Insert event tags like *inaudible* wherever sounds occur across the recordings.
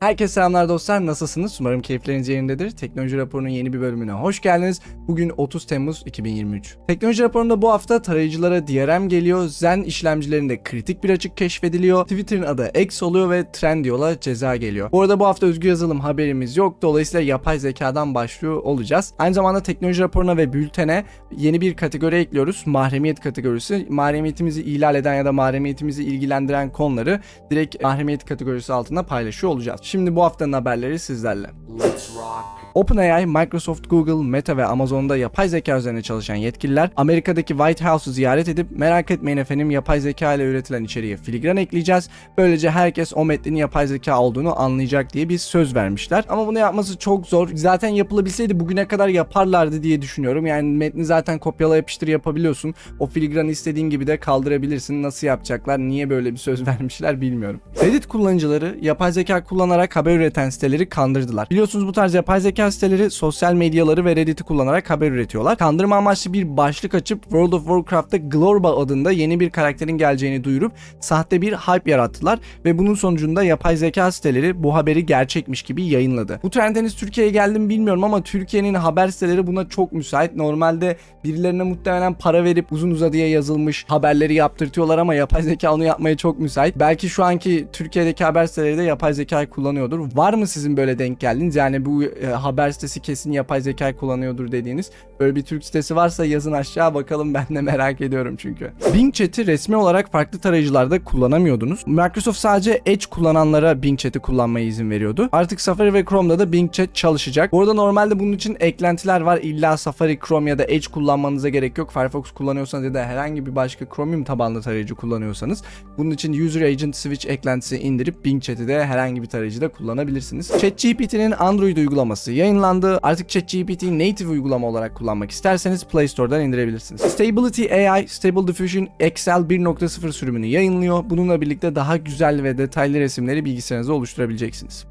Herkese selamlar dostlar. Nasılsınız? Umarım keyifleriniz yerindedir. Teknoloji raporunun yeni bir bölümüne hoş geldiniz. Bugün 30 Temmuz 2023. Teknoloji raporunda bu hafta tarayıcılara DRM geliyor. Zen işlemcilerinde kritik bir açık keşfediliyor. Twitter'ın adı X oluyor ve Trendyol'a ceza geliyor. Bu arada bu hafta özgür yazılım haberimiz yok. Dolayısıyla yapay zekadan başlıyor olacağız. Aynı zamanda teknoloji raporuna ve bültene yeni bir kategori ekliyoruz. Mahremiyet kategorisi. Mahremiyetimizi ihlal eden ya da mahremiyetimizi ilgilendiren konuları direkt mahremiyet kategorisi altında paylaşıyor olacağız. Şimdi bu haftanın haberleri sizlerle. Let's rock. OpenAI, Microsoft, Google, Meta ve Amazon'da yapay zeka üzerine çalışan yetkililer Amerika'daki White House'u ziyaret edip merak etmeyin efendim yapay zeka ile üretilen içeriğe filigran ekleyeceğiz. Böylece herkes o metnin yapay zeka olduğunu anlayacak diye bir söz vermişler. Ama bunu yapması çok zor. Zaten yapılabilseydi bugüne kadar yaparlardı diye düşünüyorum. Yani metni zaten kopyala yapıştır yapabiliyorsun. O filigranı istediğin gibi de kaldırabilirsin. Nasıl yapacaklar? Niye böyle bir söz *laughs* vermişler bilmiyorum. Reddit kullanıcıları yapay zeka kullanarak haber üreten siteleri kandırdılar. Biliyorsunuz bu tarz yapay zeka siteleri sosyal medyaları ve Reddit'i kullanarak haber üretiyorlar. Kandırma amaçlı bir başlık açıp World of Warcraft'ta Glorba adında yeni bir karakterin geleceğini duyurup sahte bir hype yarattılar ve bunun sonucunda yapay zeka siteleri bu haberi gerçekmiş gibi yayınladı. Bu trend henüz Türkiye'ye geldi mi bilmiyorum ama Türkiye'nin haber siteleri buna çok müsait. Normalde birilerine muhtemelen para verip uzun uzadıya yazılmış haberleri yaptırtıyorlar ama yapay zeka onu yapmaya çok müsait. Belki şu anki Türkiye'deki haber siteleri de yapay zekayı kullanıyordur. Var mı sizin böyle denk geldiğiniz? Yani bu e, haber sitesi kesin yapay zekayı kullanıyordur dediğiniz böyle bir Türk sitesi varsa yazın aşağı bakalım *laughs* ben de merak ediyorum çünkü. Bing Chat'i resmi olarak farklı tarayıcılarda kullanamıyordunuz. Microsoft sadece Edge kullananlara Bing Chat'i kullanmaya izin veriyordu. Artık Safari ve Chrome'da da Bing Chat çalışacak. Bu arada normalde bunun için eklentiler var. İlla Safari, Chrome ya da Edge kullanmanıza gerek yok. Firefox kullanıyorsanız ya da herhangi bir başka Chromium tabanlı tarayıcı kullanıyorsanız bunun için User Agent Switch eklentisi indirip Bing Chat'i de herhangi bir tarayıcıda kullanabilirsiniz. ChatGPT'nin Android uygulaması yayınlandı. Artık ChatGPT native uygulama olarak kullanmak isterseniz Play Store'dan indirebilirsiniz. Stability AI, Stable Diffusion XL 1.0 sürümünü yayınlıyor. Bununla birlikte daha güzel ve detaylı resimleri bilgisayarınızda oluşturabileceksiniz.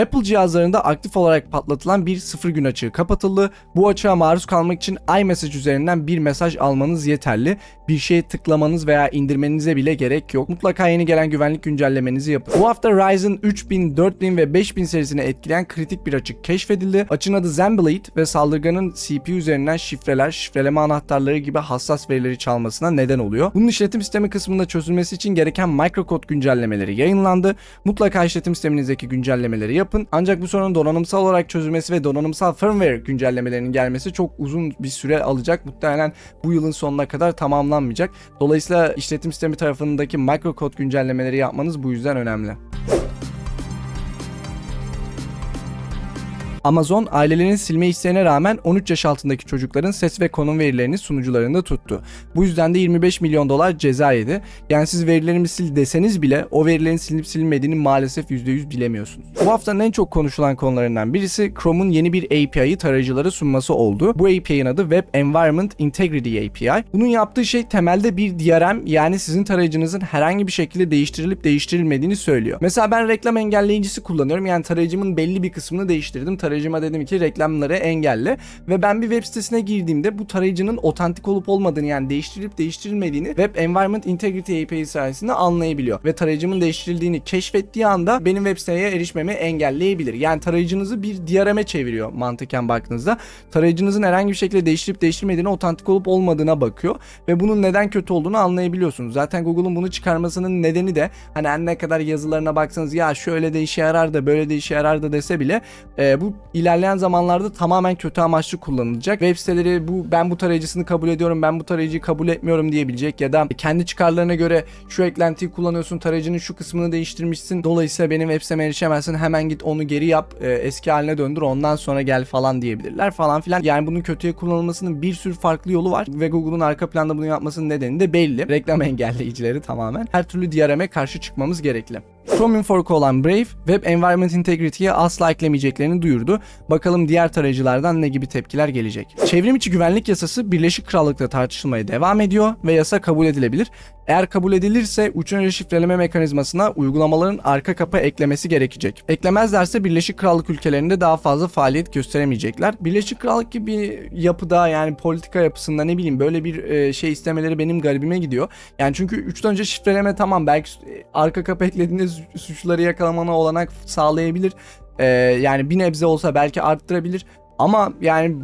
Apple cihazlarında aktif olarak patlatılan bir sıfır gün açığı kapatıldı. Bu açığa maruz kalmak için iMessage üzerinden bir mesaj almanız yeterli. Bir şeye tıklamanız veya indirmenize bile gerek yok. Mutlaka yeni gelen güvenlik güncellemenizi yapın. Bu hafta Ryzen 3000, 4000 ve 5000 serisini etkileyen kritik bir açık keşfedildi. Açın adı Zenblade ve saldırganın CPU üzerinden şifreler, şifreleme anahtarları gibi hassas verileri çalmasına neden oluyor. Bunun işletim sistemi kısmında çözülmesi için gereken microcode güncellemeleri yayınlandı. Mutlaka işletim sisteminizdeki güncellemeleri yapın. Ancak bu sorunun donanımsal olarak çözülmesi ve donanımsal firmware güncellemelerinin gelmesi çok uzun bir süre alacak. Muhtemelen bu yılın sonuna kadar tamamlanmayacak. Dolayısıyla işletim sistemi tarafındaki microcode güncellemeleri yapmanız bu yüzden önemli. Amazon ailelerin silme isteğine rağmen 13 yaş altındaki çocukların ses ve konum verilerini sunucularında tuttu. Bu yüzden de 25 milyon dolar ceza yedi. Yani siz verilerimi sil deseniz bile o verilerin silinip silinmediğini maalesef %100 bilemiyorsunuz. Bu haftanın en çok konuşulan konularından birisi Chrome'un yeni bir API'yi tarayıcılara sunması oldu. Bu API'nin adı Web Environment Integrity API. Bunun yaptığı şey temelde bir DRM yani sizin tarayıcınızın herhangi bir şekilde değiştirilip değiştirilmediğini söylüyor. Mesela ben reklam engelleyicisi kullanıyorum. Yani tarayıcımın belli bir kısmını değiştirdim. Tarayıcıma dedim ki reklamları engelle ve ben bir web sitesine girdiğimde bu tarayıcının otantik olup olmadığını yani değiştirilip değiştirilmediğini Web Environment Integrity API sayesinde anlayabiliyor ve tarayıcımın değiştirildiğini keşfettiği anda benim web siteye erişmemi engelleyebilir. Yani tarayıcınızı bir DRM'e çeviriyor mantıken baktığınızda. Tarayıcınızın herhangi bir şekilde değiştirip değiştirmediğine otantik olup olmadığına bakıyor ve bunun neden kötü olduğunu anlayabiliyorsunuz. Zaten Google'un bunu çıkarmasının nedeni de hani ne kadar yazılarına baksanız ya şöyle de işe yarar da böyle de işe yarar da dese bile e, bu ilerleyen zamanlarda tamamen kötü amaçlı kullanılacak. Web siteleri bu ben bu tarayıcısını kabul ediyorum, ben bu tarayıcıyı kabul etmiyorum diyebilecek ya da kendi çıkarlarına göre şu eklentiyi kullanıyorsun, tarayıcının şu kısmını değiştirmişsin. Dolayısıyla benim web siteme erişemezsin. Hemen git onu geri yap, e, eski haline döndür, ondan sonra gel falan diyebilirler falan filan. Yani bunun kötüye kullanılmasının bir sürü farklı yolu var ve Google'un arka planda bunu yapmasının nedeni de belli. Reklam *laughs* engelleyicileri tamamen. Her türlü DRM'e karşı çıkmamız gerekli. Chromium forku olan Brave, Web Environment Integrity'ye asla eklemeyeceklerini duyurdu. Bakalım diğer tarayıcılardan ne gibi tepkiler gelecek. Çevrim içi güvenlik yasası Birleşik Krallık'ta tartışılmaya devam ediyor ve yasa kabul edilebilir. Eğer kabul edilirse uç yönlü şifreleme mekanizmasına uygulamaların arka kapı eklemesi gerekecek. Eklemezlerse Birleşik Krallık ülkelerinde daha fazla faaliyet gösteremeyecekler. Birleşik Krallık gibi yapıda yani politika yapısında ne bileyim böyle bir e, şey istemeleri benim garibime gidiyor. Yani çünkü uçtan önce şifreleme tamam belki e, arka kapı eklediğinde su- suçları yakalamana olanak sağlayabilir. E, yani bir nebze olsa belki arttırabilir. Ama yani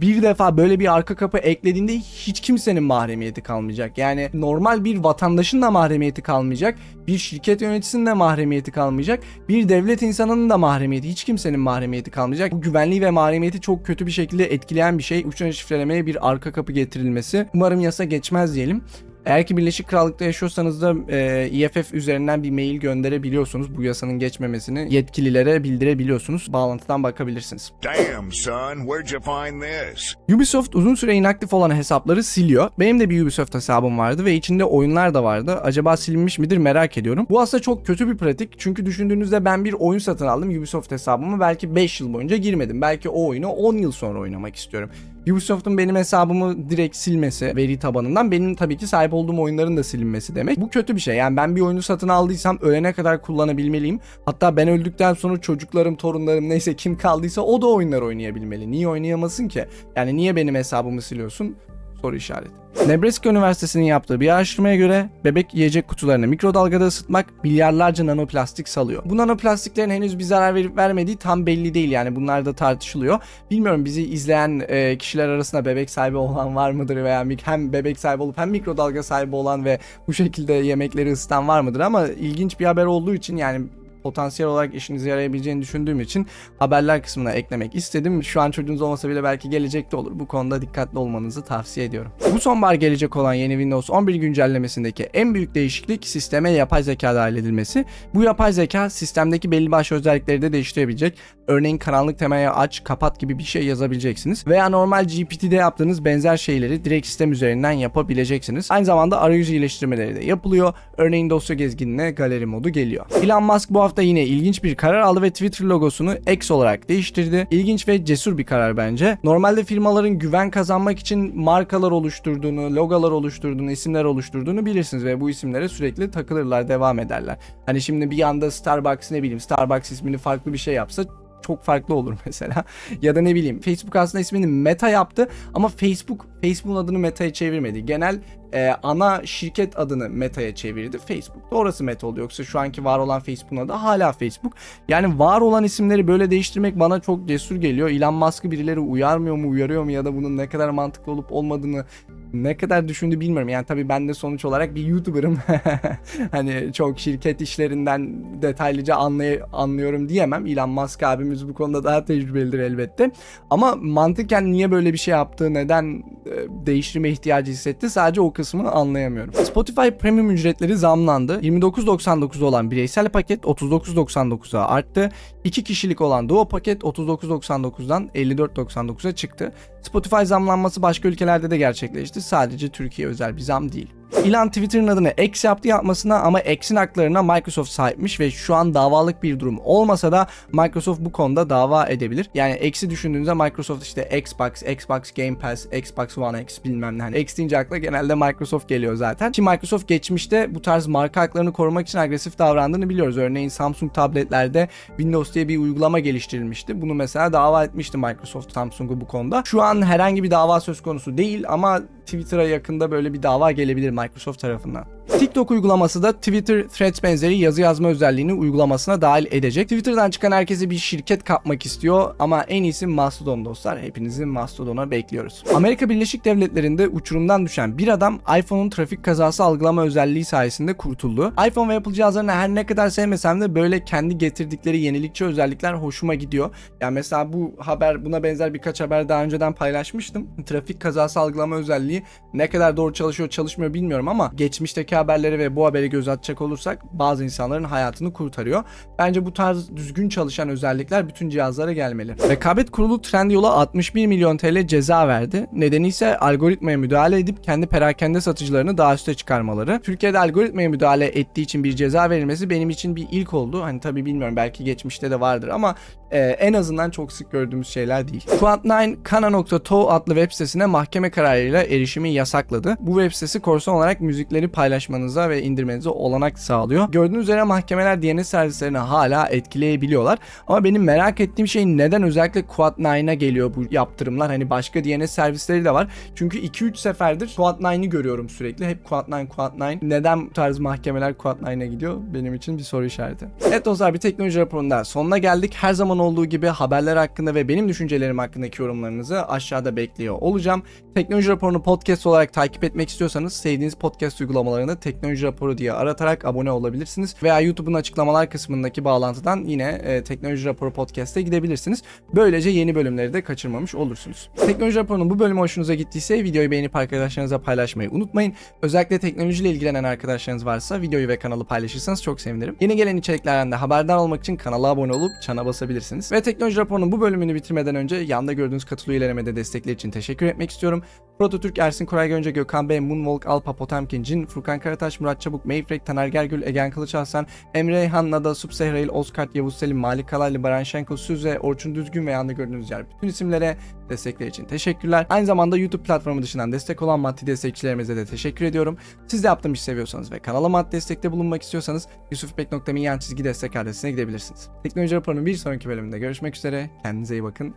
bir defa böyle bir arka kapı eklediğinde hiç kimsenin mahremiyeti kalmayacak. Yani normal bir vatandaşın da mahremiyeti kalmayacak. Bir şirket yöneticisinin de mahremiyeti kalmayacak. Bir devlet insanının da mahremiyeti, hiç kimsenin mahremiyeti kalmayacak. Bu güvenliği ve mahremiyeti çok kötü bir şekilde etkileyen bir şey. Uçan şifrelemeye bir arka kapı getirilmesi. Umarım yasa geçmez diyelim. Eğer ki Birleşik Krallık'ta yaşıyorsanız da e, EFF üzerinden bir mail gönderebiliyorsunuz. Bu yasanın geçmemesini yetkililere bildirebiliyorsunuz. Bağlantıdan bakabilirsiniz. Damn, son, where'd you find this? Ubisoft uzun süre inaktif olan hesapları siliyor. Benim de bir Ubisoft hesabım vardı ve içinde oyunlar da vardı. Acaba silinmiş midir merak ediyorum. Bu aslında çok kötü bir pratik. Çünkü düşündüğünüzde ben bir oyun satın aldım Ubisoft hesabımı. Belki 5 yıl boyunca girmedim. Belki o oyunu 10 yıl sonra oynamak istiyorum. Ubisoft'un benim hesabımı direkt silmesi veri tabanından benim tabii ki sahip olduğum oyunların da silinmesi demek. Bu kötü bir şey. Yani ben bir oyunu satın aldıysam ölene kadar kullanabilmeliyim. Hatta ben öldükten sonra çocuklarım, torunlarım neyse kim kaldıysa o da oyunlar oynayabilmeli. Niye oynayamasın ki? Yani niye benim hesabımı siliyorsun? Soru işareti. Nebraska Üniversitesi'nin yaptığı bir araştırmaya göre bebek yiyecek kutularını mikrodalgada ısıtmak milyarlarca nanoplastik salıyor. Bu nanoplastiklerin henüz bir zarar verip vermediği tam belli değil yani bunlar da tartışılıyor. Bilmiyorum bizi izleyen e, kişiler arasında bebek sahibi olan var mıdır veya hem bebek sahibi olup hem mikrodalga sahibi olan ve bu şekilde yemekleri ısıtan var mıdır ama ilginç bir haber olduğu için yani potansiyel olarak işinize yarayabileceğini düşündüğüm için haberler kısmına eklemek istedim. Şu an çocuğunuz olmasa bile belki gelecekte olur. Bu konuda dikkatli olmanızı tavsiye ediyorum. Bu sonbahar gelecek olan yeni Windows 11 güncellemesindeki en büyük değişiklik sisteme yapay zeka dahil edilmesi. Bu yapay zeka sistemdeki belli başlı özellikleri de değiştirebilecek. Örneğin karanlık temaya aç, kapat gibi bir şey yazabileceksiniz. Veya normal GPT'de yaptığınız benzer şeyleri direkt sistem üzerinden yapabileceksiniz. Aynı zamanda arayüzü iyileştirmeleri de yapılıyor. Örneğin dosya gezginine galeri modu geliyor. Elon Musk bu hafta yine ilginç bir karar aldı ve Twitter logosunu X olarak değiştirdi. İlginç ve cesur bir karar bence. Normalde firmaların güven kazanmak için markalar oluşturduğunu, logolar oluşturduğunu, isimler oluşturduğunu bilirsiniz ve bu isimlere sürekli takılırlar, devam ederler. Hani şimdi bir anda Starbucks ne bileyim Starbucks ismini farklı bir şey yapsa çok farklı olur *laughs* mesela. ya da ne bileyim Facebook aslında ismini Meta yaptı ama Facebook Facebook'un adını Meta'ya çevirmedi. Genel e, ana şirket adını Meta'ya çevirdi. Facebook da orası Meta oldu. Yoksa şu anki var olan Facebook'un adı hala Facebook. Yani var olan isimleri böyle değiştirmek bana çok cesur geliyor. Elon Musk'ı birileri uyarmıyor mu, uyarıyor mu ya da bunun ne kadar mantıklı olup olmadığını ne kadar düşündü bilmiyorum. Yani tabii ben de sonuç olarak bir YouTuber'ım. *laughs* hani çok şirket işlerinden detaylıca anlay anlıyorum diyemem. Elon Musk abimiz bu konuda daha tecrübelidir elbette. Ama mantıken niye böyle bir şey yaptı, neden e, değiştirme ihtiyacı hissetti sadece o kısmını anlayamıyorum. Spotify Premium ücretleri zamlandı. 29.99 olan bireysel paket 39.99'a arttı. 2 kişilik olan Duo paket 39.99'dan 54.99'a çıktı. Spotify zamlanması başka ülkelerde de gerçekleşti. Sadece Türkiye özel bir zam değil. Elon Twitter'ın adını X yaptı yapmasına ama X'in haklarına Microsoft sahipmiş ve şu an davalık bir durum olmasa da Microsoft bu konuda dava edebilir. Yani X'i düşündüğünüzde Microsoft işte Xbox, Xbox Game Pass, Xbox One X bilmem ne. Hani X deyince akla genelde Microsoft geliyor zaten. Ki Microsoft geçmişte bu tarz marka haklarını korumak için agresif davrandığını biliyoruz. Örneğin Samsung tabletlerde Windows diye bir uygulama geliştirilmişti. Bunu mesela dava etmişti Microsoft Samsung'u bu konuda. Şu an herhangi bir dava söz konusu değil ama Twitter'a yakında böyle bir dava gelebilir Microsoft tarafından. TikTok uygulaması da Twitter Threads benzeri yazı yazma özelliğini uygulamasına dahil edecek. Twitter'dan çıkan herkese bir şirket kapmak istiyor ama en iyisi Mastodon dostlar. Hepinizi Mastodon'a bekliyoruz. Amerika Birleşik Devletleri'nde uçurumdan düşen bir adam iPhone'un trafik kazası algılama özelliği sayesinde kurtuldu. iPhone ve Apple cihazlarını her ne kadar sevmesem de böyle kendi getirdikleri yenilikçi özellikler hoşuma gidiyor. Yani mesela bu haber buna benzer birkaç haber daha önceden paylaşmıştım. Trafik kazası algılama özelliği ne kadar doğru çalışıyor çalışmıyor bilmiyorum ama geçmişteki haberleri ve bu haberi göz atacak olursak bazı insanların hayatını kurtarıyor. Bence bu tarz düzgün çalışan özellikler bütün cihazlara gelmeli. Rekabet Kurulu Trendyol'a 61 milyon TL ceza verdi. Nedeni ise algoritmaya müdahale edip kendi perakende satıcılarını daha üste çıkarmaları. Türkiye'de algoritmaya müdahale ettiği için bir ceza verilmesi benim için bir ilk oldu. Hani tabii bilmiyorum belki geçmişte de vardır ama e, en azından çok sık gördüğümüz şeyler değil. Quant9 Kana.to adlı web sitesine mahkeme kararıyla erişimi yasakladı. Bu web sitesi korsan olarak müzikleri paylaşmanıza ve indirmenize olanak sağlıyor. Gördüğünüz üzere mahkemeler DNS servislerini hala etkileyebiliyorlar. Ama benim merak ettiğim şey neden özellikle Quant9'a geliyor bu yaptırımlar? Hani başka DNS servisleri de var. Çünkü 2-3 seferdir Quant9'ı görüyorum sürekli. Hep Quant9, Quant9. Neden bu tarz mahkemeler Quant9'a gidiyor? Benim için bir soru işareti. Evet dostlar bir teknoloji raporunda sonuna geldik. Her zaman olduğu gibi haberler hakkında ve benim düşüncelerim hakkındaki yorumlarınızı aşağıda bekliyor olacağım. Teknoloji raporunu podcast olarak takip etmek istiyorsanız sevdiğiniz podcast uygulamalarını teknoloji raporu diye aratarak abone olabilirsiniz. Veya YouTube'un açıklamalar kısmındaki bağlantıdan yine e, teknoloji raporu podcast'e gidebilirsiniz. Böylece yeni bölümleri de kaçırmamış olursunuz. Teknoloji raporunun bu bölümü hoşunuza gittiyse videoyu beğenip arkadaşlarınıza paylaşmayı unutmayın. Özellikle teknolojiyle ilgilenen arkadaşlarınız varsa videoyu ve kanalı paylaşırsanız çok sevinirim. Yeni gelen içeriklerden de haberdar olmak için kanala abone olup çana basabilirsiniz. Ve teknoloji raporunun bu bölümünü bitirmeden önce yanda gördüğünüz katıl üyelerime de destekleri için teşekkür etmek istiyorum. Prototürk, Ersin Koray Gönce, Gökhan Bey, Moonwalk, Alpa, Potemkin, Cin, Furkan Karataş, Murat Çabuk, Mayfrek, Taner Gergül, Egen Kılıç Aslan, Emre Reyhan, Nada, Subsehrail, Oskart, Yavuz Selim, Malik Kalaylı, Baran Şenko, Süze, Orçun Düzgün ve yanda gördüğünüz yer bütün isimlere destekler için teşekkürler. Aynı zamanda YouTube platformu dışından destek olan maddi destekçilerimize de teşekkür ediyorum. Siz de yaptığım işi seviyorsanız ve kanala maddi destekte bulunmak istiyorsanız yusufbek.me yan çizgi destek adresine gidebilirsiniz. Teknoloji raporunun bir sonraki bölümünde görüşmek üzere. Kendinize iyi bakın.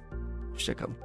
Hoşçakalın.